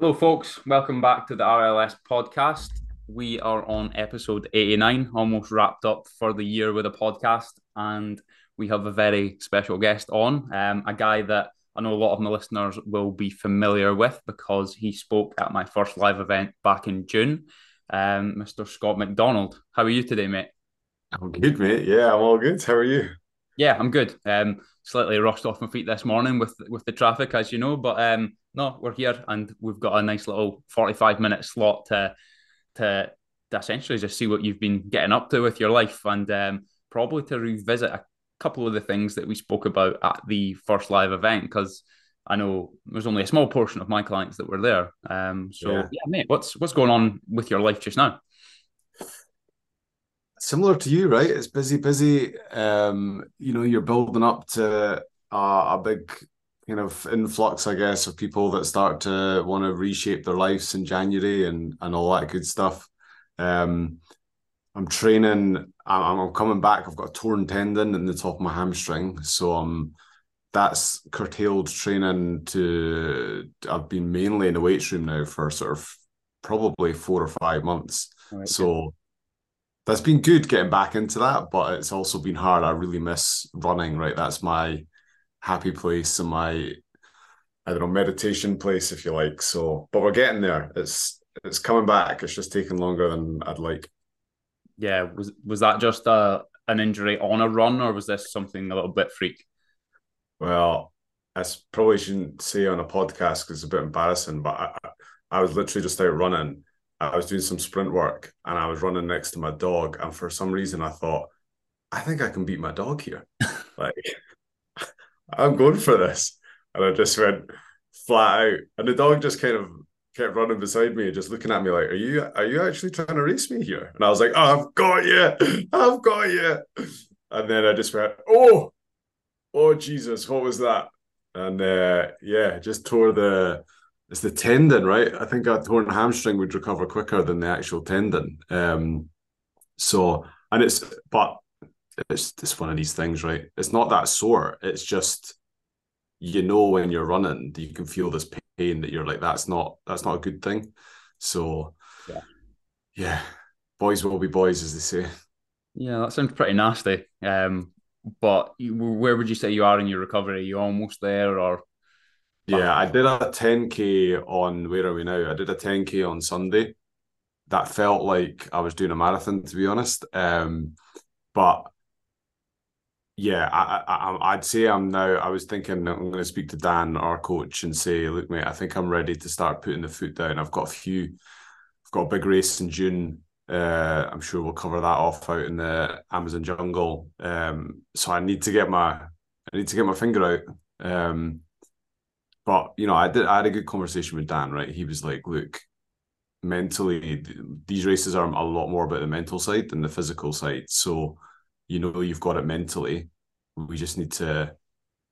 Hello, folks. Welcome back to the RLS podcast. We are on episode 89, almost wrapped up for the year with a podcast. And we have a very special guest on, um, a guy that I know a lot of my listeners will be familiar with because he spoke at my first live event back in June. Um, Mr. Scott Macdonald. How are you today, mate? I'm good, mate. Yeah, I'm all good. How are you? Yeah, I'm good. Um, slightly rushed off my feet this morning with with the traffic, as you know, but um, no, we're here and we've got a nice little 45 minute slot to to, to essentially just see what you've been getting up to with your life and um, probably to revisit a couple of the things that we spoke about at the first live event because I know there's only a small portion of my clients that were there. Um, so yeah. yeah, mate, what's what's going on with your life just now? Similar to you, right? It's busy, busy. Um, you know, you're building up to a, a big kind of influx, I guess, of people that start to want to reshape their lives in January and and all that good stuff. Um, I'm training. I'm, I'm coming back. I've got a torn tendon in the top of my hamstring, so I'm that's curtailed training to. I've been mainly in the weights room now for sort of probably four or five months. Right, so that's been good getting back into that, but it's also been hard. I really miss running. Right, that's my happy place and my I don't know meditation place if you like. So, but we're getting there. It's it's coming back. It's just taking longer than I'd like. Yeah, was was that just a an injury on a run, or was this something a little bit freak? Well, I probably shouldn't say on a podcast because it's a bit embarrassing. But I, I was literally just out running. I was doing some sprint work, and I was running next to my dog. And for some reason, I thought, I think I can beat my dog here. like I'm going for this. And I just went flat out. And the dog just kind of kept running beside me, just looking at me like, Are you are you actually trying to race me here? And I was like, oh, I've got you. I've got you. And then I just went, Oh, oh Jesus, what was that? And uh, yeah, just tore the it's the tendon, right? I think a torn hamstring would recover quicker than the actual tendon. Um, so and it's but it's it's one of these things, right? It's not that sore. It's just you know when you're running, you can feel this pain that you're like, that's not that's not a good thing. So yeah, yeah, boys will be boys, as they say. Yeah, that sounds pretty nasty. Um, but where would you say you are in your recovery? Are you almost there, or? Yeah, I did a 10k on where are we now? I did a 10k on Sunday. That felt like I was doing a marathon, to be honest. Um, but yeah, I, I'd say I'm now. I was thinking I'm going to speak to Dan, our coach, and say, "Look, mate, I think I'm ready to start putting the foot down. I've got a few. I've got a big race in June. Uh, I'm sure we'll cover that off out in the Amazon jungle. Um, so I need to get my, I need to get my finger out. Um, but you know, I did. I had a good conversation with Dan. Right, he was like, "Look, mentally, these races are a lot more about the mental side than the physical side. So." You know you've got it mentally. We just need to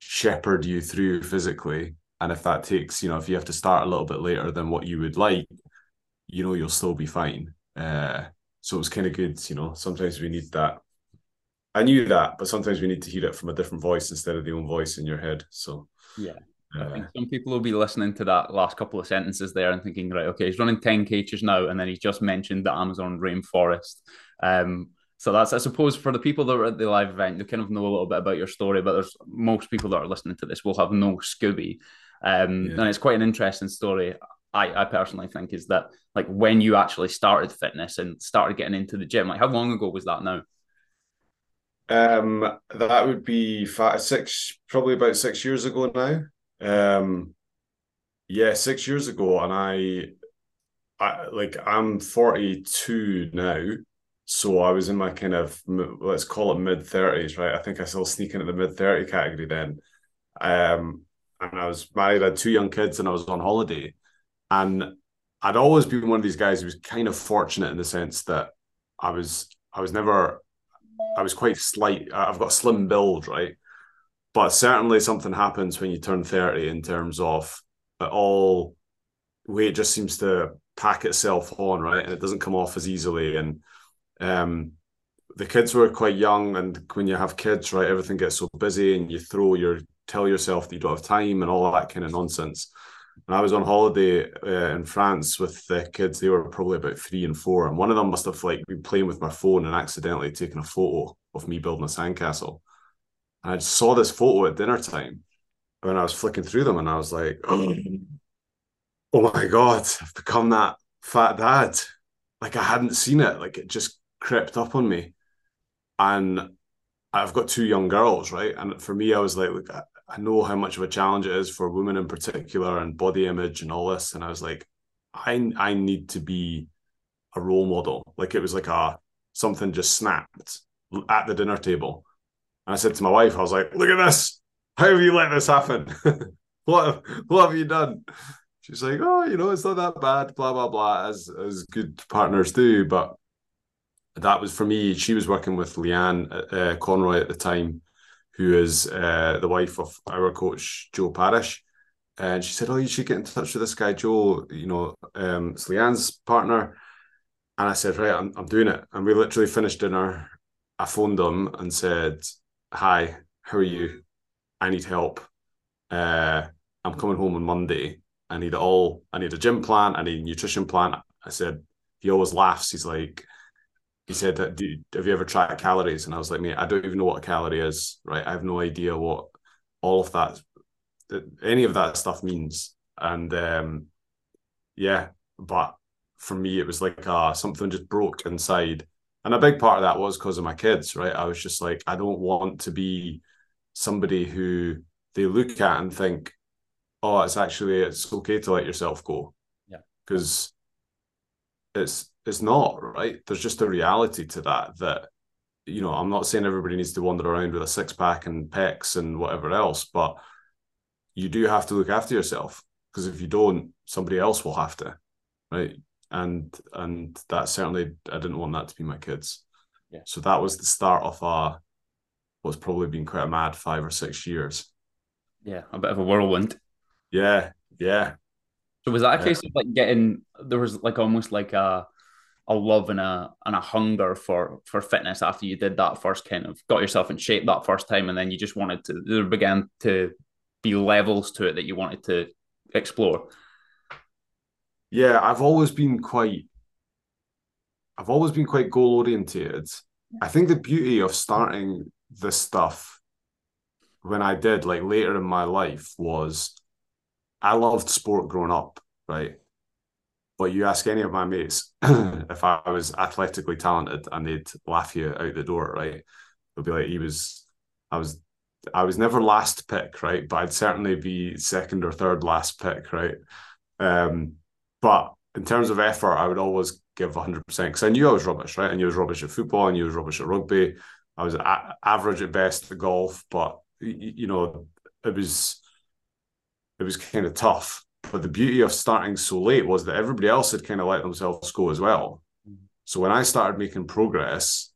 shepherd you through physically. And if that takes, you know, if you have to start a little bit later than what you would like, you know, you'll still be fine. Uh, so it's kind of good, you know. Sometimes we need that. I knew that, but sometimes we need to hear it from a different voice instead of the own voice in your head. So yeah, I think uh, some people will be listening to that last couple of sentences there and thinking, right, okay, he's running 10 cages now, and then he's just mentioned the Amazon rainforest. Um, so that's, I suppose, for the people that are at the live event, they kind of know a little bit about your story, but there's most people that are listening to this will have no Scooby. Um, yeah. And it's quite an interesting story. I, I personally think is that like when you actually started fitness and started getting into the gym, like how long ago was that now? Um, that would be five, six, probably about six years ago now. Um, yeah, six years ago, and I, I like I'm 42 now, so I was in my kind of let's call it mid thirties, right? I think I still sneak into the mid thirty category then. Um, and I was married, I had two young kids, and I was on holiday. And I'd always been one of these guys who was kind of fortunate in the sense that I was I was never I was quite slight. I've got a slim build, right? But certainly something happens when you turn 30 in terms of it all weight just seems to pack itself on, right? And it doesn't come off as easily. And um, the kids were quite young, and when you have kids, right, everything gets so busy, and you throw your tell yourself that you don't have time and all that kind of nonsense. And I was on holiday uh, in France with the kids. They were probably about three and four, and one of them must have like been playing with my phone and accidentally taken a photo of me building a sandcastle. And I saw this photo at dinner time when I was flicking through them, and I was like, "Oh, oh my god, I've become that fat dad." Like I hadn't seen it. Like it just crept up on me, and I've got two young girls, right? And for me, I was like, look, I know how much of a challenge it is for women in particular and body image and all this. And I was like, I I need to be a role model. Like it was like a something just snapped at the dinner table. And I said to my wife, I was like, look at this. How have you let this happen? what what have you done? She's like, oh, you know, it's not that bad, blah, blah, blah, as as good partners do. But that was for me. She was working with Leanne uh, Conroy at the time, who is uh, the wife of our coach Joe Parish, and she said, "Oh, you should get in touch with this guy Joe. You know, um, it's Leanne's partner." And I said, "Right, I'm I'm doing it." And we literally finished dinner. I phoned them and said, "Hi, how are you? I need help. Uh, I'm coming home on Monday. I need all. I need a gym plan. I need a nutrition plan." I said. He always laughs. He's like, he said have you ever tried calories? And i was like mate i don't even know what a calorie is right? I have no idea what all of that any of that stuff means. And um yeah but for me it was like uh something just broke inside. And a big part of that was because of my kids right? I was just like i don't want to be somebody who they look at and think oh it's actually it's okay to let yourself go. Yeah. Because it's it's not right. There's just a reality to that that you know. I'm not saying everybody needs to wander around with a six pack and pecs and whatever else, but you do have to look after yourself because if you don't, somebody else will have to, right? And and that certainly I didn't want that to be my kids. Yeah. So that was the start of a what's probably been quite a mad five or six years. Yeah, a bit of a whirlwind. Yeah, yeah. So was that a case of like getting there was like almost like a a love and a and a hunger for for fitness after you did that first kind of got yourself in shape that first time and then you just wanted to there began to be levels to it that you wanted to explore? Yeah i've always been quite i've always been quite goal orientated. I think the beauty of starting this stuff when i did like later in my life was i loved sport growing up right but you ask any of my mates if I was athletically talented and they'd laugh you out the door, right? They'll be like, he was, I was, I was never last pick, right? But I'd certainly be second or third last pick, right? Um, but in terms of effort, I would always give 100% because I knew I was rubbish, right? I knew I was rubbish at football, I knew I was rubbish at rugby. I was a- average at best at golf, but you know, it was it was kind of tough. But the beauty of starting so late was that everybody else had kind of let themselves go as well. So when I started making progress,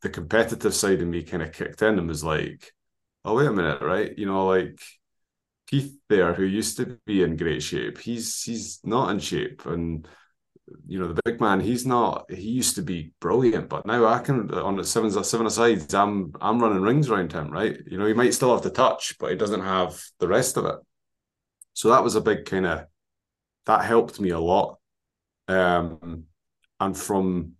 the competitive side of me kind of kicked in and was like, oh, wait a minute, right? You know, like Keith there, who used to be in great shape, he's he's not in shape. And you know, the big man, he's not he used to be brilliant, but now I can on the sevens seven asides, I'm I'm running rings around him, right? You know, he might still have the touch, but he doesn't have the rest of it. So that was a big kind of that helped me a lot. Um, and from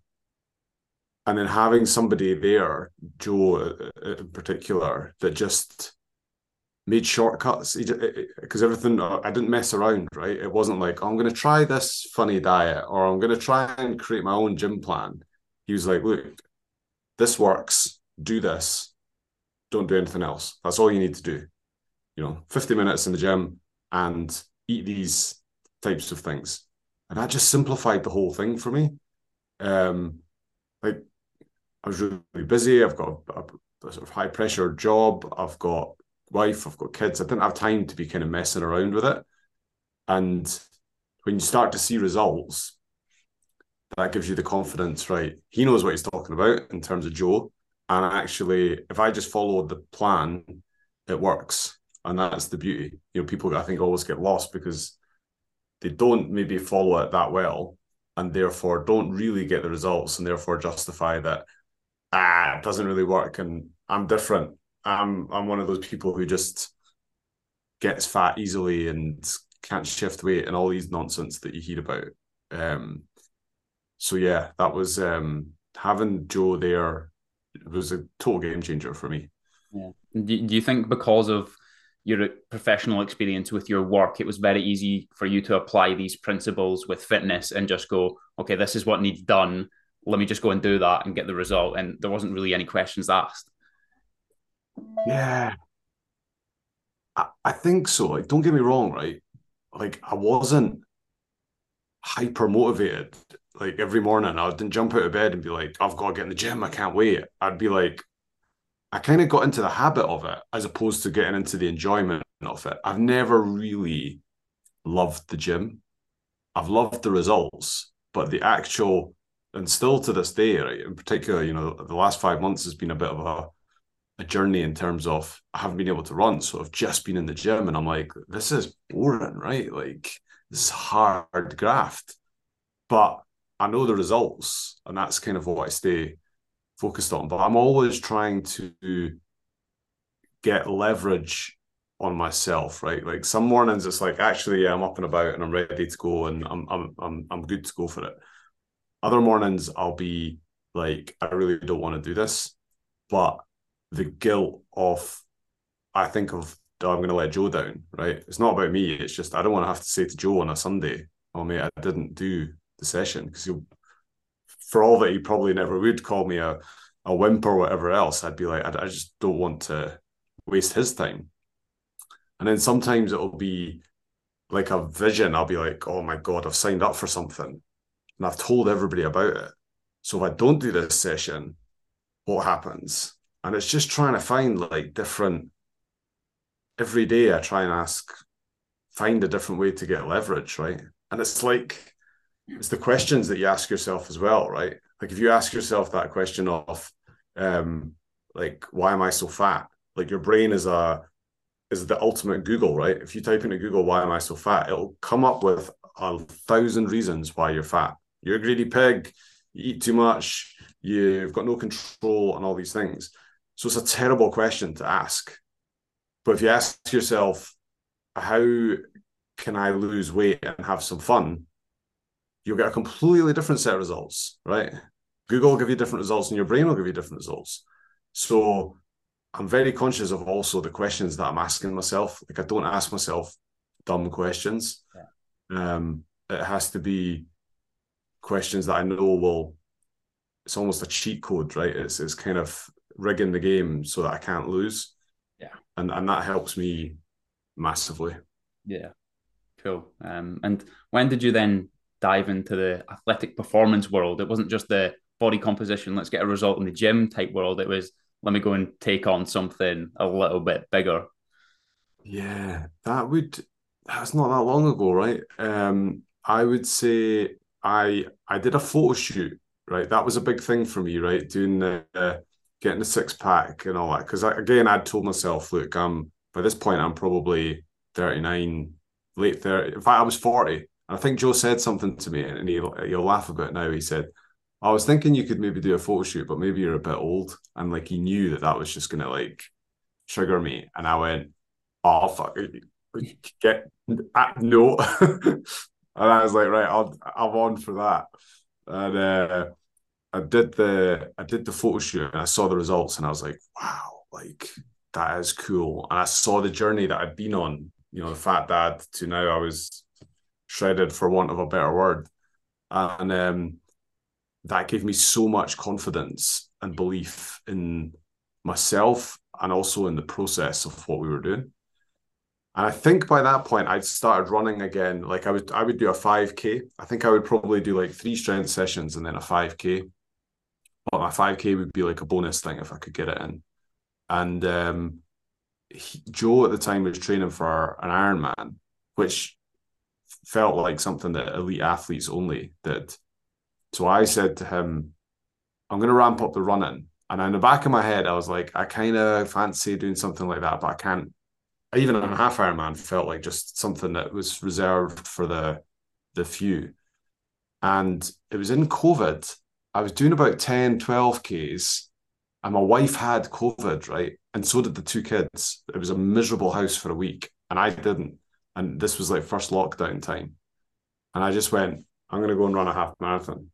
and then having somebody there, Joe uh, uh, in particular, that just made shortcuts because everything I didn't mess around, right? It wasn't like oh, I'm going to try this funny diet or I'm going to try and create my own gym plan. He was like, look, this works. Do this. Don't do anything else. That's all you need to do. You know, 50 minutes in the gym, and eat these types of things. And that just simplified the whole thing for me. Um, like I was really busy. I've got a, a sort of high pressure job. I've got wife. I've got kids. I didn't have time to be kind of messing around with it. And when you start to see results, that gives you the confidence, right? He knows what he's talking about in terms of Joe. And actually, if I just follow the plan, it works and that's the beauty. You know, people I think always get lost because they don't maybe follow it that well, and therefore don't really get the results, and therefore justify that ah, it doesn't really work, and I'm different. I'm I'm one of those people who just gets fat easily and can't shift weight, and all these nonsense that you hear about. Um, so yeah, that was um, having Joe there was a total game changer for me. Yeah. Do, do you think because of your professional experience with your work, it was very easy for you to apply these principles with fitness and just go, okay, this is what needs done. Let me just go and do that and get the result. And there wasn't really any questions asked. Yeah, I, I think so. Like, don't get me wrong, right? Like, I wasn't hyper motivated like every morning, I didn't jump out of bed and be like, I've got to get in the gym. I can't wait. I'd be like, I kind of got into the habit of it as opposed to getting into the enjoyment of it. I've never really loved the gym. I've loved the results, but the actual, and still to this day, right, in particular, you know, the last five months has been a bit of a, a journey in terms of I haven't been able to run. So I've just been in the gym and I'm like, this is boring, right? Like, this is hard graft. But I know the results, and that's kind of what I stay focused on. But I'm always trying to get leverage on myself, right? Like some mornings it's like actually yeah, I'm up and about and I'm ready to go and I'm I'm I'm I'm good to go for it. Other mornings I'll be like I really don't want to do this, but the guilt of I think of oh, I'm going to let Joe down, right? It's not about me. It's just I don't want to have to say to Joe on a Sunday, "Oh mate, I didn't do the session because he'll, for all that he probably never would call me a, a wimp or whatever else, I'd be like, I, I just don't want to waste his time. And then sometimes it'll be like a vision. I'll be like, oh my God, I've signed up for something and I've told everybody about it. So if I don't do this session, what happens? And it's just trying to find like different, every day I try and ask, find a different way to get leverage, right? And it's like, it's the questions that you ask yourself as well, right? Like if you ask yourself that question of um like why am I so fat? Like your brain is a is the ultimate Google, right? If you type into Google why am I so fat, it'll come up with a thousand reasons why you're fat. You're a greedy pig, you eat too much, you've got no control and all these things. So it's a terrible question to ask. But if you ask yourself, how can I lose weight and have some fun? You'll get a completely different set of results, right? Google will give you different results and your brain will give you different results. So I'm very conscious of also the questions that I'm asking myself. Like I don't ask myself dumb questions. Yeah. Um, it has to be questions that I know will. It's almost a cheat code, right? It's it's kind of rigging the game so that I can't lose. Yeah, and and that helps me massively. Yeah, cool. Um, and when did you then dive into the athletic performance world. It wasn't just the body composition, let's get a result in the gym type world. It was let me go and take on something a little bit bigger. Yeah, that would that's not that long ago, right? Um, I would say I I did a photo shoot, right? That was a big thing for me, right? Doing the uh, getting the six pack and all that. Because again, I'd told myself, look, I'm by this point I'm probably 39, late 30. In fact, I was 40 I think Joe said something to me, and he'll, he'll laugh about it now. He said, I was thinking you could maybe do a photo shoot, but maybe you're a bit old. And like he knew that that was just going to like trigger me. And I went, oh, fuck, get uh, no. and I was like, right, I'll, I'm on for that. And uh, I did the I did the photo shoot and I saw the results and I was like, wow, like that is cool. And I saw the journey that I'd been on, you know, the fat dad to now I was shredded for want of a better word. And um, that gave me so much confidence and belief in myself and also in the process of what we were doing. And I think by that point I'd started running again. Like I would I would do a 5k. I think I would probably do like three strength sessions and then a 5k. But my 5k would be like a bonus thing if I could get it in. And um, he, Joe at the time was training for an Ironman, which felt like something that elite athletes only did. So I said to him, I'm going to ramp up the running. And in the back of my head, I was like, I kind of fancy doing something like that, but I can't. Even a half Ironman felt like just something that was reserved for the the few. And it was in COVID. I was doing about 10, 12 Ks, and my wife had COVID, right? And so did the two kids. It was a miserable house for a week, and I didn't. And this was like first lockdown time, and I just went, I'm going to go and run a half marathon,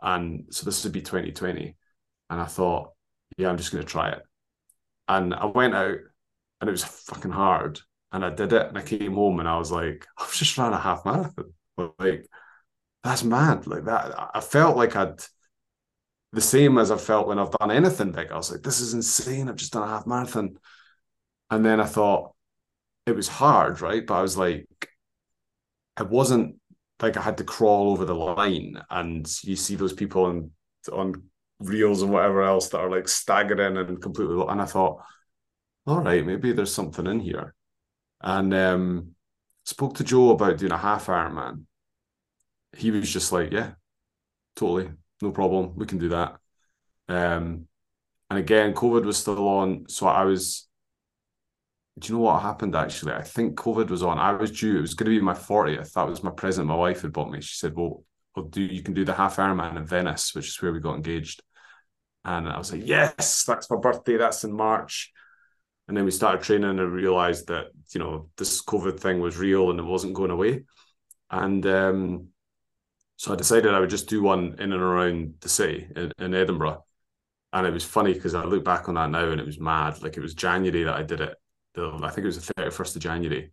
and so this would be 2020, and I thought, yeah, I'm just going to try it, and I went out, and it was fucking hard, and I did it, and I came home, and I was like, I've just ran a half marathon, like that's mad, like that. I felt like I'd the same as I felt when I've done anything big. I was like, this is insane. I've just done a half marathon. And then I thought it was hard, right? But I was like, it wasn't like I had to crawl over the line. And you see those people on on reels and whatever else that are like staggering and completely. And I thought, all right, maybe there's something in here. And um, spoke to Joe about doing a half Ironman. He was just like, yeah, totally no problem. We can do that. Um, and again, COVID was still on, so I was. Do you know what happened? Actually, I think COVID was on. I was due. It was going to be my fortieth. That was my present. My wife had bought me. She said, "Well, we'll do. You can do the half Ironman in Venice, which is where we got engaged." And I was like, "Yes, that's my birthday. That's in March." And then we started training and I realized that you know this COVID thing was real and it wasn't going away. And um, so I decided I would just do one in and around the city in, in Edinburgh. And it was funny because I look back on that now and it was mad. Like it was January that I did it. The, I think it was the 31st of January.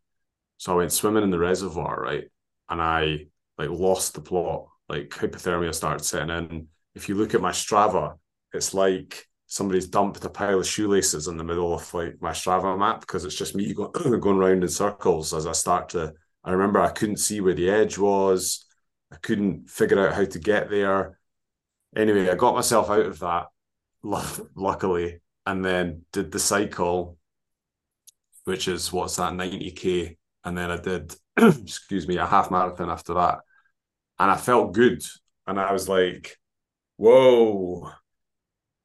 So I went swimming in the reservoir, right? And I like lost the plot. Like hypothermia started setting in. If you look at my Strava, it's like somebody's dumped a pile of shoelaces in the middle of like my Strava map because it's just me going, going around in circles as I start to. I remember I couldn't see where the edge was. I couldn't figure out how to get there. Anyway, I got myself out of that, luckily, and then did the cycle, which is what's that, 90k. And then I did, excuse me, a half marathon after that. And I felt good. And I was like, whoa,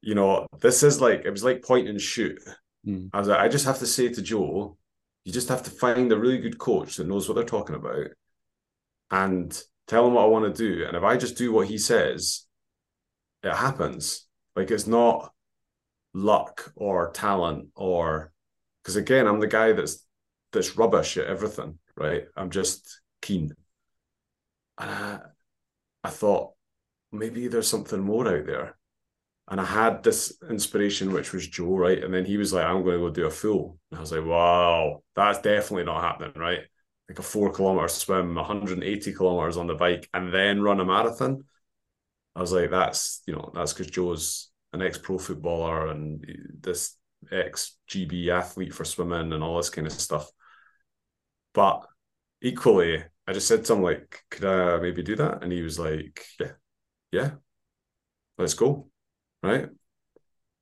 you know, this is like, it was like point and shoot. Mm. I was like, I just have to say to Joe, you just have to find a really good coach that knows what they're talking about and tell him what I want to do. And if I just do what he says, it happens. Like it's not luck or talent or because again, I'm the guy that's that's rubbish at everything, right? I'm just keen. And I, I thought maybe there's something more out there. And I had this inspiration, which was Joe, right? And then he was like, I'm going to go do a full. And I was like, wow, that's definitely not happening, right? like a four kilometer swim, 180 kilometers on the bike, and then run a marathon. I was like, that's you know, that's because Joe's an ex pro footballer and this ex GB athlete for swimming and all this kind of stuff. But equally, I just said to him, like, could I maybe do that? And he was like, yeah, yeah, let's go. Right.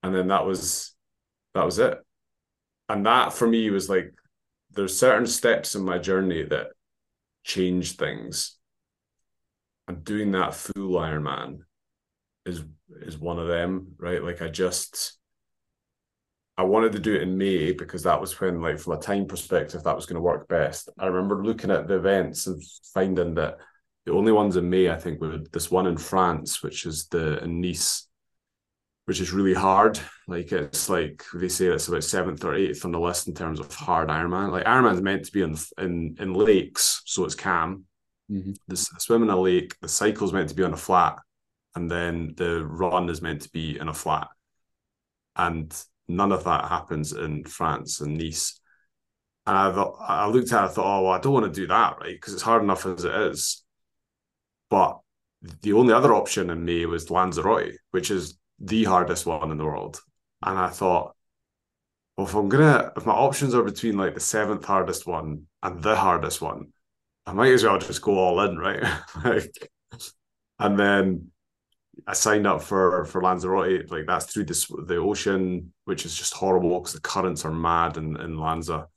And then that was that was it. And that for me was like there's certain steps in my journey that change things. And doing that full Ironman is is one of them, right? Like I just I wanted to do it in May because that was when, like, from a time perspective, that was going to work best. I remember looking at the events and finding that the only ones in May, I think, were this one in France, which is the in Nice, which is really hard. Like it's like they say it's about seventh or eighth on the list in terms of hard Ironman. Like Ironman's meant to be in in in lakes, so it's calm. Mm-hmm. The, the swim in a lake, the cycle's meant to be on a flat, and then the run is meant to be in a flat. And none of that happens in France and Nice. And I thought I looked at it, I thought, oh well, I don't want to do that, right? Because it's hard enough as it is. But the only other option in May was Lanzarote, which is the hardest one in the world. And I thought, well, if I'm gonna, if my options are between like the seventh hardest one and the hardest one, I might as well just go all in, right? like, and then I signed up for for Lanzarote. Like that's through this the ocean, which is just horrible because the currents are mad in in Lanza,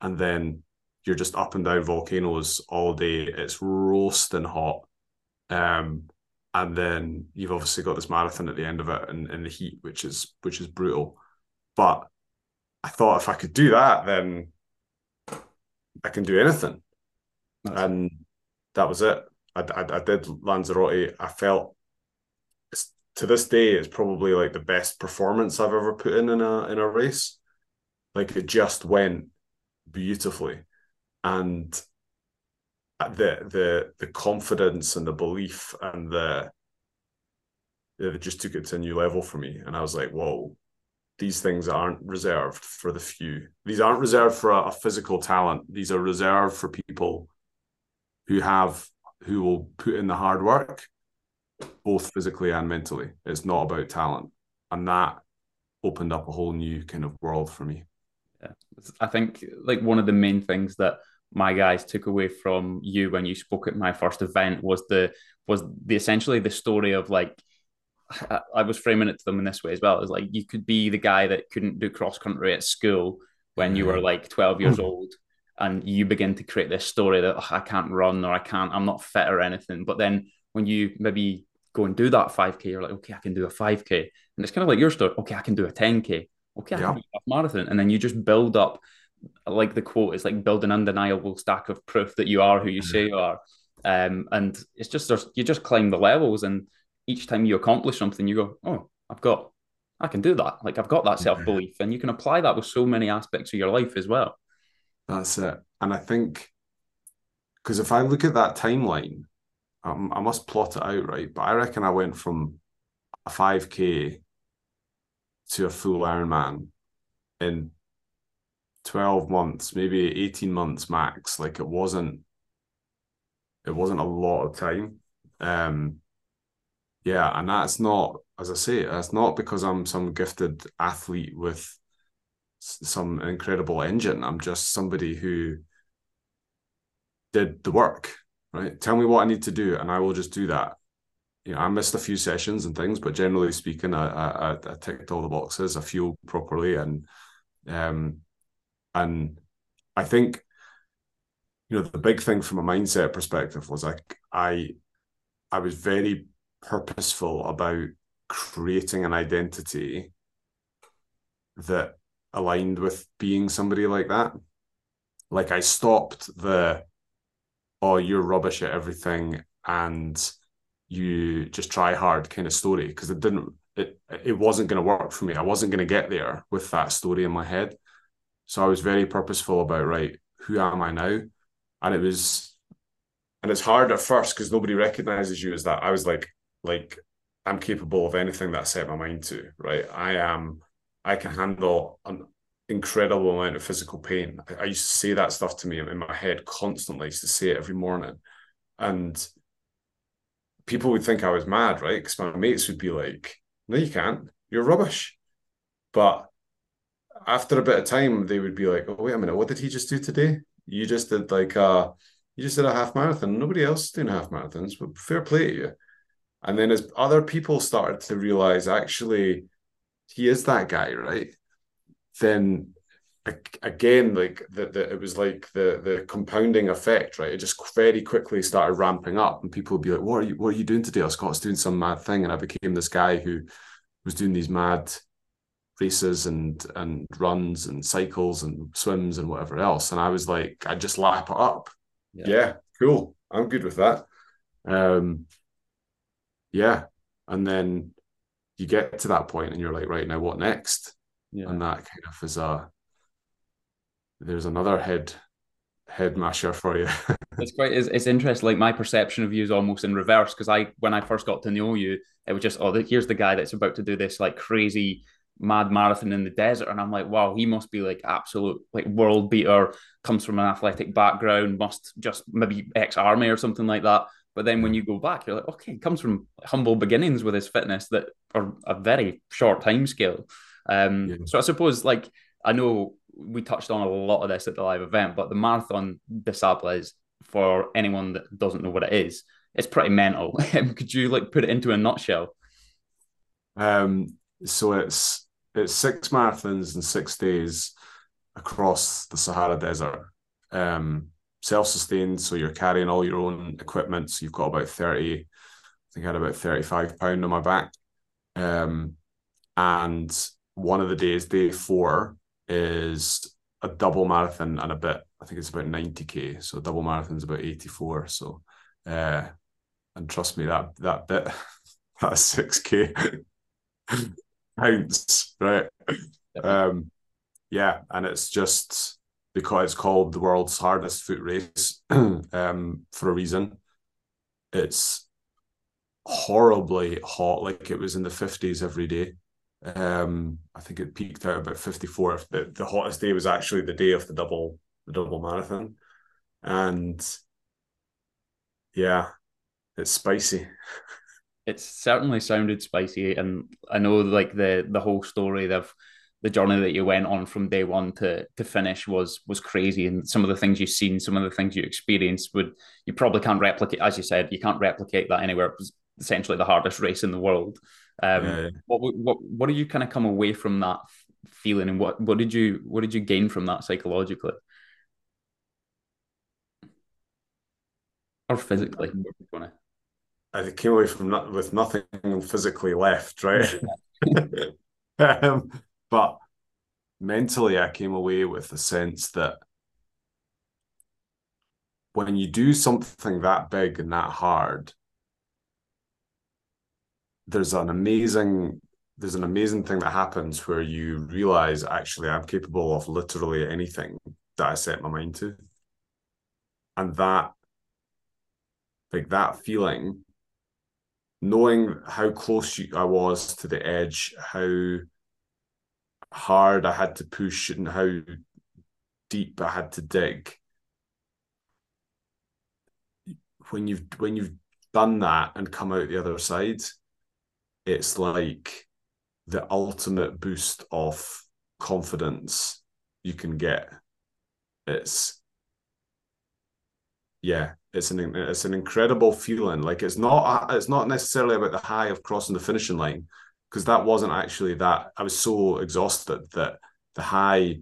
and then you're just up and down volcanoes all day. It's roasting hot. Um, and then you've obviously got this marathon at the end of it and, in the heat, which is which is brutal. But I thought if I could do that, then I can do anything, nice. and that was it. I, I, I did Lanzarote. I felt to this day it's probably like the best performance I've ever put in in a in a race. Like it just went beautifully. and uh, the the the confidence and the belief and the it just took it to a new level for me. And I was like, whoa, these things aren't reserved for the few. These aren't reserved for a, a physical talent. These are reserved for people who have who will put in the hard work, both physically and mentally. It's not about talent. And that opened up a whole new kind of world for me. Yeah. I think like one of the main things that my guys took away from you when you spoke at my first event was the was the essentially the story of like I was framing it to them in this way as well. It's like you could be the guy that couldn't do cross country at school when you were like 12 years old, and you begin to create this story that oh, I can't run or I can't, I'm not fit or anything. But then when you maybe go and do that 5K, you're like, okay, I can do a 5K. And it's kind of like your story. Okay, I can do a 10K. Okay, I yeah. can do a marathon. And then you just build up, like the quote, it's like build an undeniable stack of proof that you are who you say you are. Um, and it's just, you just climb the levels and each time you accomplish something, you go, oh, I've got, I can do that. Like I've got that self belief, and you can apply that with so many aspects of your life as well. That's it. And I think because if I look at that timeline, I must plot it out right. But I reckon I went from a five k to a full Ironman in 12 months, maybe 18 months max. Like it wasn't it wasn't a lot of time. Um yeah, and that's not, as I say, that's not because I'm some gifted athlete with some incredible engine. I'm just somebody who did the work, right? Tell me what I need to do, and I will just do that. You know, I missed a few sessions and things, but generally speaking, I, I, I ticked all the boxes. I fueled properly, and um, and I think you know the big thing from a mindset perspective was like I I was very purposeful about creating an identity that aligned with being somebody like that. Like I stopped the, oh, you're rubbish at everything and you just try hard kind of story because it didn't, it, it wasn't going to work for me. I wasn't going to get there with that story in my head. So I was very purposeful about, right, who am I now? And it was, and it's hard at first because nobody recognizes you as that. I was like, like I'm capable of anything that I set my mind to, right? I am, I can handle an incredible amount of physical pain. I, I used to say that stuff to me in my head constantly. I used to say it every morning. And people would think I was mad, right? Because my mates would be like, no, you can't. You're rubbish. But after a bit of time, they would be like, oh, wait a minute, what did he just do today? You just did like a, you just did a half marathon. Nobody else is doing half marathons, but fair play to you. And then as other people started to realize actually he is that guy, right? Then again, like the, the it was like the the compounding effect, right? It just very quickly started ramping up, and people would be like, "What are you? What are you doing today?" Oh, Scott's doing some mad thing, and I became this guy who was doing these mad races and and runs and cycles and swims and whatever else. And I was like, I just lap it up. Yeah, yeah cool. I'm good with that. Um, yeah and then you get to that point and you're like right now what next yeah. and that kind of is a there's another head head masher for you it's quite it's, it's interesting like my perception of you is almost in reverse because i when i first got to know you it was just oh here's the guy that's about to do this like crazy mad marathon in the desert and i'm like wow he must be like absolute like world beater comes from an athletic background must just maybe ex-army or something like that but then when you go back, you're like, okay, he comes from humble beginnings with his fitness that are a very short time scale. Um, yeah. So I suppose, like, I know we touched on a lot of this at the live event, but the Marathon des Sables, for anyone that doesn't know what it is, it's pretty mental. Could you like put it into a nutshell? Um, so it's it's six marathons in six days across the Sahara Desert. Um, self-sustained, so you're carrying all your own equipment. So you've got about 30, I think I had about 35 pound on my back. Um, and one of the days, day four, is a double marathon and a bit. I think it's about 90k. So double marathon's about 84. So uh and trust me, that that bit that's 6k pounds, right? Um yeah, and it's just because it's called the world's hardest foot race um, for a reason. It's horribly hot, like it was in the 50s every day. Um, I think it peaked out about 54. The, the hottest day was actually the day of the double the double marathon. And yeah, it's spicy. It's certainly sounded spicy, and I know like the the whole story of the journey that you went on from day one to to finish was was crazy, and some of the things you've seen, some of the things you experienced, would you probably can't replicate. As you said, you can't replicate that anywhere. It was essentially the hardest race in the world. Um, yeah. What what what did you kind of come away from that feeling, and what what did you what did you gain from that psychologically? or physically? I came away from not, with nothing physically left, right? um, but mentally, I came away with the sense that when you do something that big and that hard, there's an amazing there's an amazing thing that happens where you realize actually I'm capable of literally anything that I set my mind to. And that like that feeling, knowing how close I was to the edge, how hard I had to push and how deep I had to dig. When you've when you've done that and come out the other side, it's like the ultimate boost of confidence you can get. It's yeah, it's an it's an incredible feeling. Like it's not it's not necessarily about the high of crossing the finishing line because that wasn't actually that. I was so exhausted that the high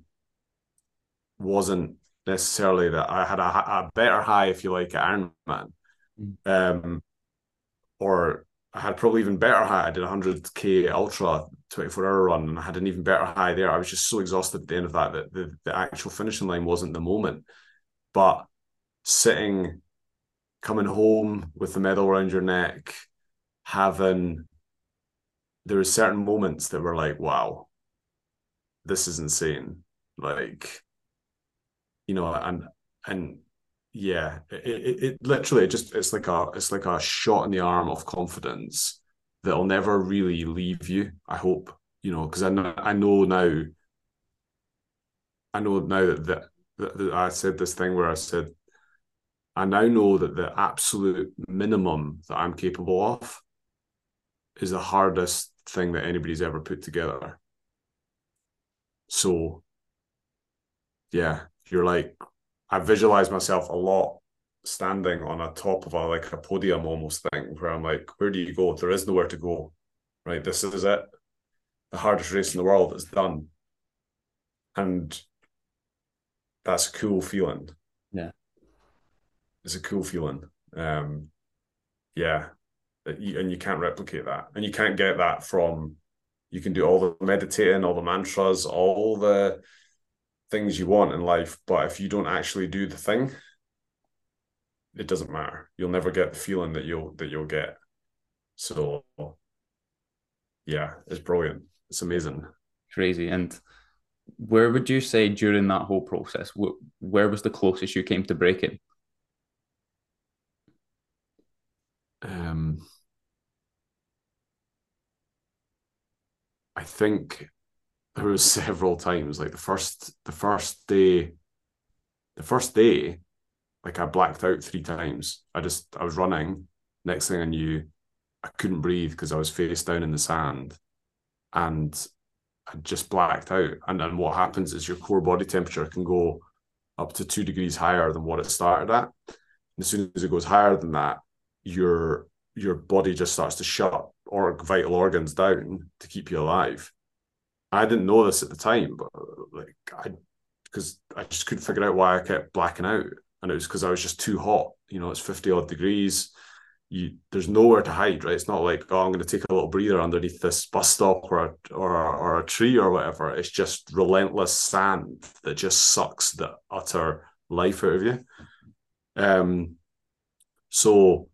wasn't necessarily that I had a, a better high, if you like, at Ironman, mm. um, or I had probably even better high. I did a hundred k ultra twenty four hour run, and I had an even better high there. I was just so exhausted at the end of that that the, the actual finishing line wasn't the moment, but sitting, coming home with the medal around your neck, having there were certain moments that were like, wow, this is insane. Like, you know, and and yeah, it, it, it literally just it's like a it's like a shot in the arm of confidence that'll never really leave you. I hope you know because I know I know now. I know now that, that, that I said this thing where I said I now know that the absolute minimum that I'm capable of is the hardest thing that anybody's ever put together. So, yeah, you're like, I visualize myself a lot standing on a top of a like a podium almost thing where I'm like, where do you go? There is nowhere to go. Right. This is it. The hardest race in the world is done. And that's a cool feeling. Yeah it's a cool feeling. Um, yeah, and you can't replicate that, and you can't get that from. You can do all the meditating, all the mantras, all the things you want in life, but if you don't actually do the thing, it doesn't matter. You'll never get the feeling that you'll that you'll get. So, yeah, it's brilliant. It's amazing. Crazy. And where would you say during that whole process, where was the closest you came to breaking? um, I think there was several times like the first the first day the first day like I blacked out three times. I just I was running. Next thing I knew I couldn't breathe because I was face down in the sand and I just blacked out. And then what happens is your core body temperature can go up to two degrees higher than what it started at. And as soon as it goes higher than that your your body just starts to shut or vital organs down to keep you alive. I didn't know this at the time, but like I because I just couldn't figure out why I kept blacking out. And it was because I was just too hot. You know, it's 50 odd degrees. You there's nowhere to hide, right? It's not like, oh, I'm gonna take a little breather underneath this bus stop or a or, or a tree or whatever. It's just relentless sand that just sucks the utter life out of you. Um so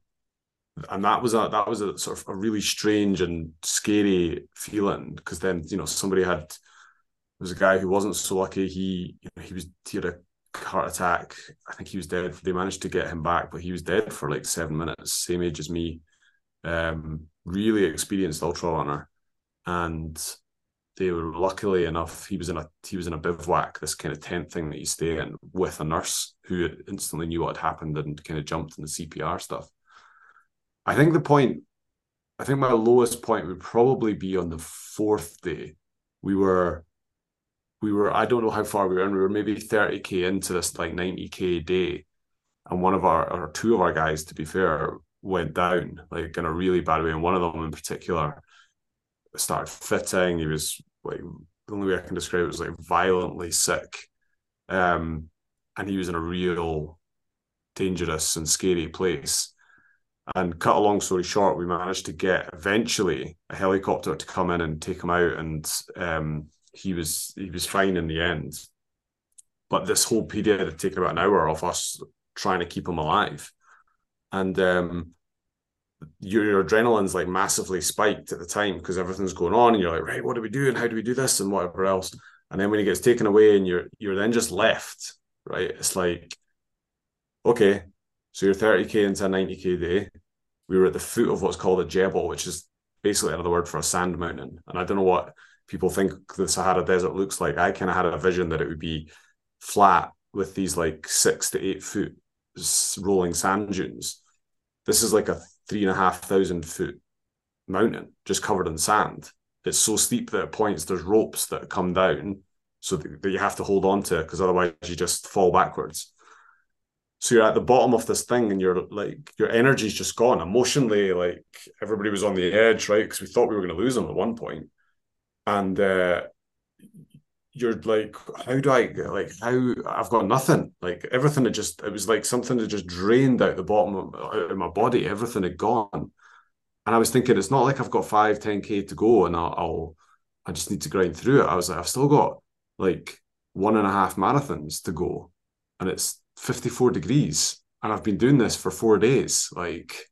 and that was a that was a sort of a really strange and scary feeling because then you know somebody had there was a guy who wasn't so lucky. He you know, he was he had a heart attack. I think he was dead. They managed to get him back, but he was dead for like seven minutes, same age as me. Um, really experienced ultra runner, and they were luckily enough. He was in a he was in a bivouac, this kind of tent thing that you stay in with a nurse who instantly knew what had happened and kind of jumped in the CPR stuff. I think the point, I think my lowest point would probably be on the fourth day. We were we were I don't know how far we were in. We were maybe 30k into this like 90k day. And one of our or two of our guys, to be fair, went down like in a really bad way. And one of them in particular started fitting. He was like the only way I can describe it was like violently sick. Um and he was in a real dangerous and scary place. And cut a long story short, we managed to get eventually a helicopter to come in and take him out and um he was he was fine in the end. But this whole period had taken about an hour of us trying to keep him alive. And um, your, your adrenaline's like massively spiked at the time because everything's going on, and you're like, right, what do we do, and how do we do this, and whatever else. And then when he gets taken away, and you're you're then just left, right? It's like, okay, so you're 30k into a 90k day. We were at the foot of what's called a jebel, which is basically another word for a sand mountain. And I don't know what people think the Sahara Desert looks like. I kind of had a vision that it would be flat with these like six to eight foot rolling sand dunes. This is like a three and a half thousand foot mountain just covered in sand. It's so steep that at points there's ropes that come down so that you have to hold on to because otherwise you just fall backwards. So you're at the bottom of this thing and you're like your energy's just gone. Emotionally, like everybody was on the edge, right? Because we thought we were going to lose them at one point and uh, you're like, how do I like how I've got nothing. Like everything had just it was like something that just drained out the bottom of out my body. Everything had gone, and I was thinking it's not like I've got five, 10k to go, and I'll, I'll I just need to grind through it. I was like, I've still got like one and a half marathons to go, and it's 54 degrees, and I've been doing this for four days. Like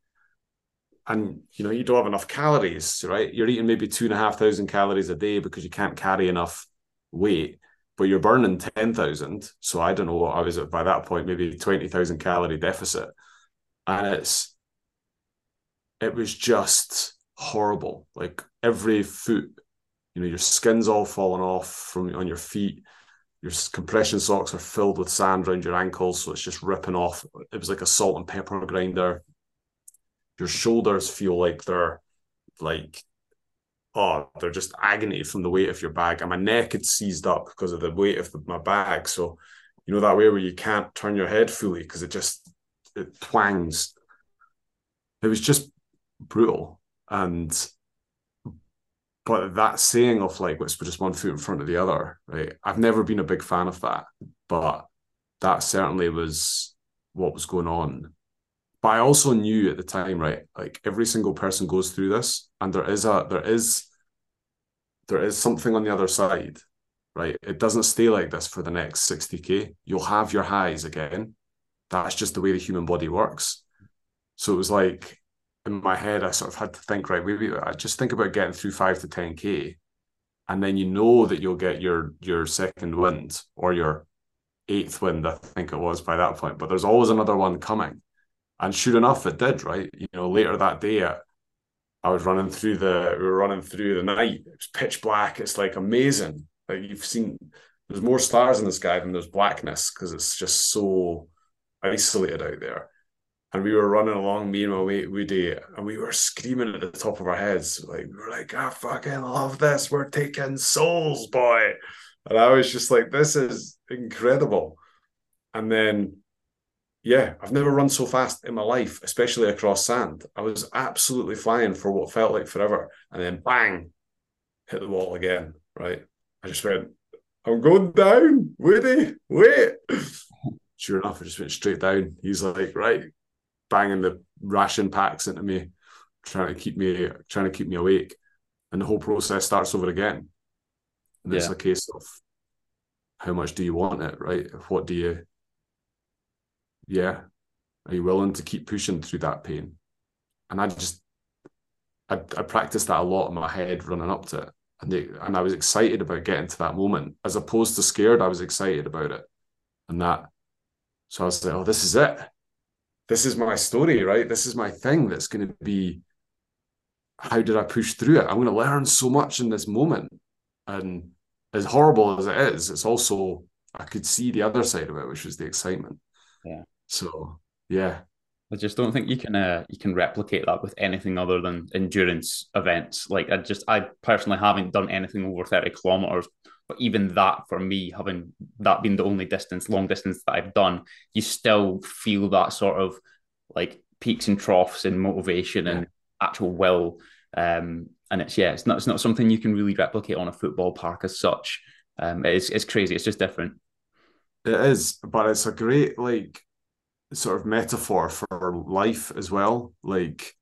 and you know you don't have enough calories right? You're eating maybe two and a half thousand calories a day because you can't carry enough weight but you're burning 10,000 so i don't know what i was at by that point maybe 20,000 calorie deficit. And it's it was just horrible. Like every foot you know your skin's all falling off from on your feet your compression socks are filled with sand around your ankles so it's just ripping off it was like a salt and pepper grinder. Your shoulders feel like they're like oh they're just agony from the weight of your bag and my neck had seized up because of the weight of the, my bag so you know that way where you can't turn your head fully because it just it twangs. It was just brutal and but that saying of like put just one foot in front of the other right i've never been a big fan of that but that certainly was what was going on but I also knew at the time, right, like every single person goes through this, and there is a there is there is something on the other side, right? It doesn't stay like this for the next 60k. You'll have your highs again. That's just the way the human body works. So it was like in my head, I sort of had to think, right, maybe I just think about getting through five to 10k. And then you know that you'll get your your second wind or your eighth wind, I think it was by that point. But there's always another one coming. And sure enough, it did, right? You know, later that day, I, I was running through the, we were running through the night. It was pitch black. It's like amazing. Like you've seen, there's more stars in the sky than there's blackness because it's just so isolated out there. And we were running along, me and my mate Woody, and we were screaming at the top of our heads. Like, we were like, I fucking love this. We're taking souls, boy. And I was just like, this is incredible. And then yeah, I've never run so fast in my life, especially across sand. I was absolutely flying for what felt like forever. And then bang, hit the wall again. Right. I just went, I'm going down. Woody, wait. Sure enough, I just went straight down. He's like, right, banging the ration packs into me, trying to keep me trying to keep me awake. And the whole process starts over again. And yeah. it's a case of how much do you want it, right? What do you yeah, are you willing to keep pushing through that pain? And I just, I, I practiced that a lot in my head running up to it. and they and I was excited about getting to that moment as opposed to scared. I was excited about it, and that. So I was like, "Oh, this is it. This is my story, right? This is my thing. That's going to be. How did I push through it? I'm going to learn so much in this moment, and as horrible as it is, it's also I could see the other side of it, which was the excitement. Yeah. So yeah, I just don't think you can uh, you can replicate that with anything other than endurance events. Like I just I personally haven't done anything over thirty kilometers, but even that for me, having that been the only distance, long distance that I've done, you still feel that sort of like peaks and troughs and motivation yeah. and actual will. Um, and it's yeah, it's not it's not something you can really replicate on a football park as such. Um, it's it's crazy. It's just different. It is, but it's a great like sort of metaphor for life as well. Like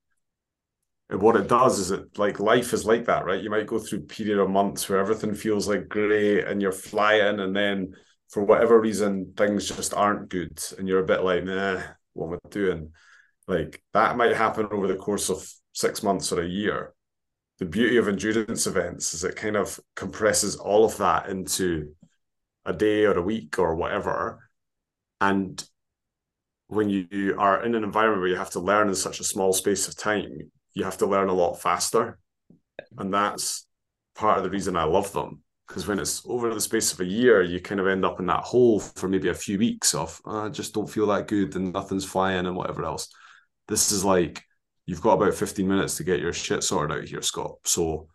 what it does is it like life is like that, right? You might go through period of months where everything feels like great and you're flying, and then for whatever reason things just aren't good, and you're a bit like, nah, what am I doing? Like that might happen over the course of six months or a year. The beauty of endurance events is it kind of compresses all of that into a day or a week or whatever. And when you are in an environment where you have to learn in such a small space of time, you have to learn a lot faster. And that's part of the reason I love them. Because when it's over the space of a year, you kind of end up in that hole for maybe a few weeks of, oh, I just don't feel that good and nothing's flying and whatever else. This is like, you've got about 15 minutes to get your shit sorted out here, Scott. So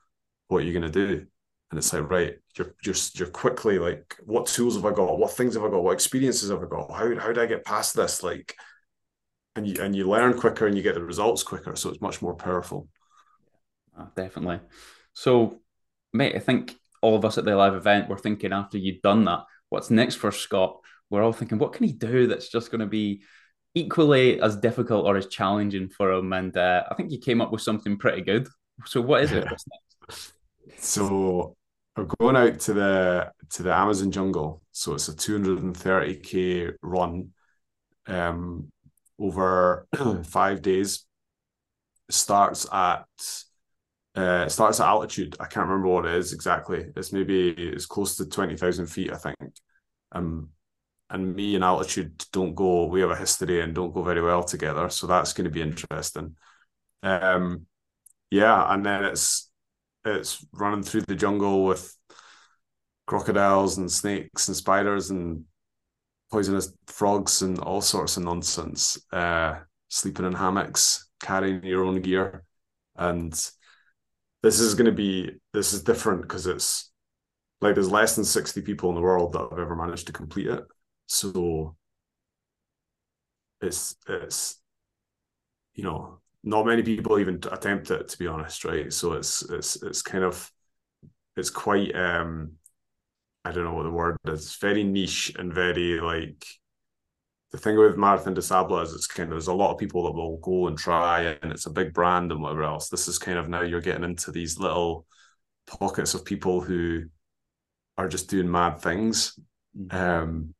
what are you going to do? And it's like, right, you're just you're quickly like, what tools have I got? What things have I got? What experiences have I got? How how do I get past this? Like, and you and you learn quicker and you get the results quicker. So it's much more powerful. Oh, definitely. So, mate, I think all of us at the live event were thinking after you'd done that, what's next for Scott? We're all thinking, what can he do that's just going to be equally as difficult or as challenging for him? And uh, I think you came up with something pretty good. So, what is it? So we're going out to the to the Amazon jungle. So it's a 230k run um, over five days. Starts at uh, starts at altitude. I can't remember what it is exactly. It's maybe it's close to twenty thousand feet, I think. Um, and me and altitude don't go. We have a history and don't go very well together, so that's going to be interesting. Um, yeah, and then it's it's running through the jungle with crocodiles and snakes and spiders and poisonous frogs and all sorts of nonsense. Uh, sleeping in hammocks, carrying your own gear, and this is going to be this is different because it's like there's less than 60 people in the world that have ever managed to complete it so it's it's you know not many people even attempt it to be honest right? So it's it's it's kind of it's quite um i don't know what the word is. Very niche and very like the thing with marathon des sables is it's kind of there's a lot of people that will go and try and it's a big brand and whatever else. This is kind of now you're getting into these little pockets of people who are just doing mad things. Mm-hmm. um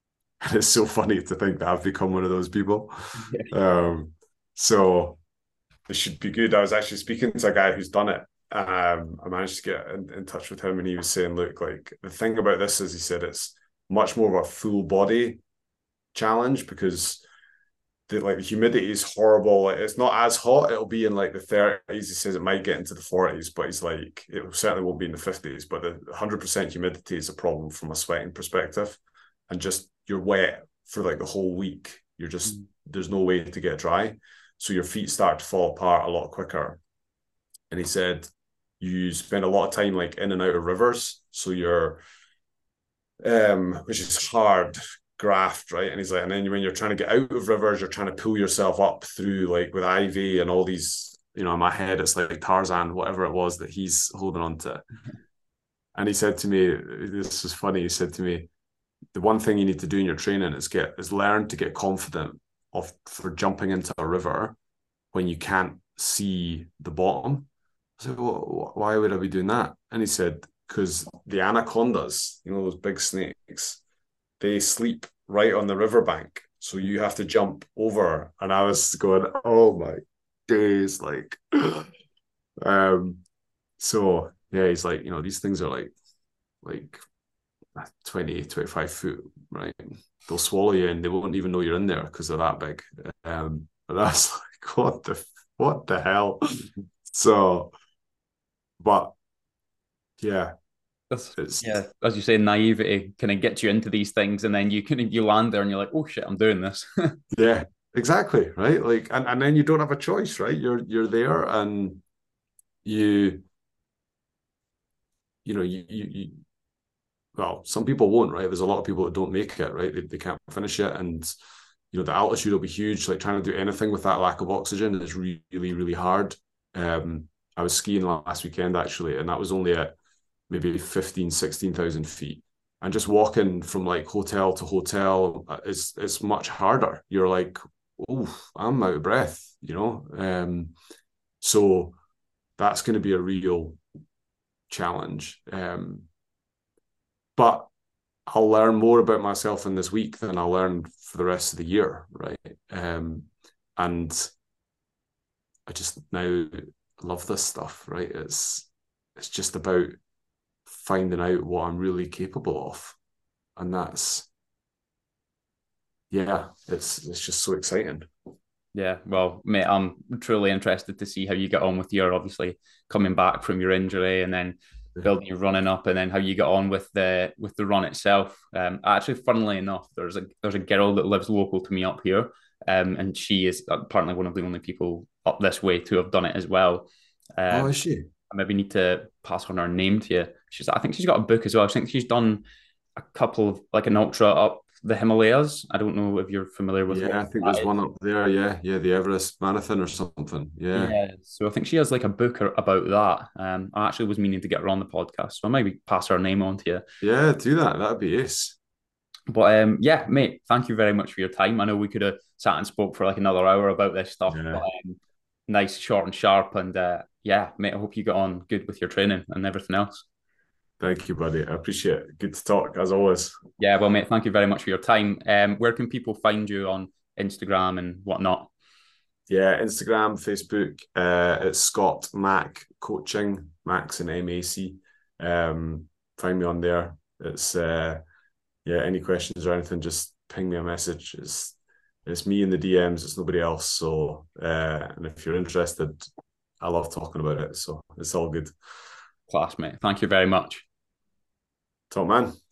and it's so funny to think that i've become one of those people. Yeah. um so it should be good. I was actually speaking to a guy who's done it. Um, I managed to get in, in touch with him, and he was saying, "Look, like the thing about this is, he said it's much more of a full body challenge because." The, like the humidity is horrible. It's not as hot. It'll be in like the 30s. He says it might get into the 40s, but he's like it certainly won't be in the 50s. But the 100% humidity is a problem from a sweating perspective, and just you're wet for like the whole week. You're just mm. there's no way to get dry so your feet start to fall apart a lot quicker. And he said you spend a lot of time like in and out of rivers, so you're um, which is hard graft, right? And he's like, and then when you're trying to get out of rivers, you're trying to pull yourself up through like with ivy and all these, you know, in my head, it's like Tarzan, whatever it was that he's holding on to. And he said to me, this is funny. He said to me, the one thing you need to do in your training is get is learn to get confident of for jumping into a river when you can't see the bottom. I said, well, why would I be doing that? And he said, because the anacondas, you know, those big snakes, they sleep right on the riverbank. So you have to jump over. And I was going, oh my days, like, um, so yeah, he's like, you know, these things are like like 20, 25 foot, right? They'll swallow you and they won't even know you're in there because they're that big. Um, that's like, what the what the hell? so, but yeah, that's, yeah, as you say, naivety kind of gets you into these things, and then you can you land there and you're like, oh shit, I'm doing this. yeah, exactly, right? Like, and, and then you don't have a choice, right? You're you're there, and you, you know, you you, you well, some people won't, right? There's a lot of people that don't make it, right? They, they can't finish it, and you know the altitude will be huge. Like trying to do anything with that lack of oxygen is really, really hard. Um, I was skiing last weekend actually, and that was only at maybe 15, 16,000 feet. And just walking from like hotel to hotel is is much harder. You're like, oh, I'm out of breath, you know. Um, so that's going to be a real challenge. Um, but I'll learn more about myself in this week than I'll learn for the rest of the year, right? Um, and I just now love this stuff, right? It's it's just about finding out what I'm really capable of. And that's yeah, it's it's just so exciting. Yeah, well, mate, I'm truly interested to see how you get on with your obviously coming back from your injury and then building your running up, and then how you get on with the with the run itself. Um, actually, funnily enough, there's a there's a girl that lives local to me up here, um, and she is apparently one of the only people up this way to have done it as well. Um, oh, is she? I maybe need to pass on her name to you. She's I think she's got a book as well. I think she's done a couple of like an ultra up the Himalayas. I don't know if you're familiar with. Yeah, I think there's is. one up there. Yeah, yeah, the Everest Marathon or something. Yeah. Yeah. So I think she has like a book about that. Um, I actually was meaning to get her on the podcast, so I maybe pass her name on to you. Yeah, do that. That'd be ace. But um, yeah, mate, thank you very much for your time. I know we could have sat and spoke for like another hour about this stuff, yeah. but um, nice, short and sharp, and uh, yeah, mate, I hope you got on good with your training and everything else. Thank you, buddy. I appreciate it. Good to talk as always. Yeah, well, mate, thank you very much for your time. Um, where can people find you on Instagram and whatnot? Yeah, Instagram, Facebook. Uh, it's Scott Mac Coaching, Max and MAC. Um, find me on there. It's uh, yeah. Any questions or anything, just ping me a message. It's it's me in the DMs. It's nobody else. So, uh, and if you're interested, I love talking about it. So it's all good. Class, mate. Thank you very much. Top man.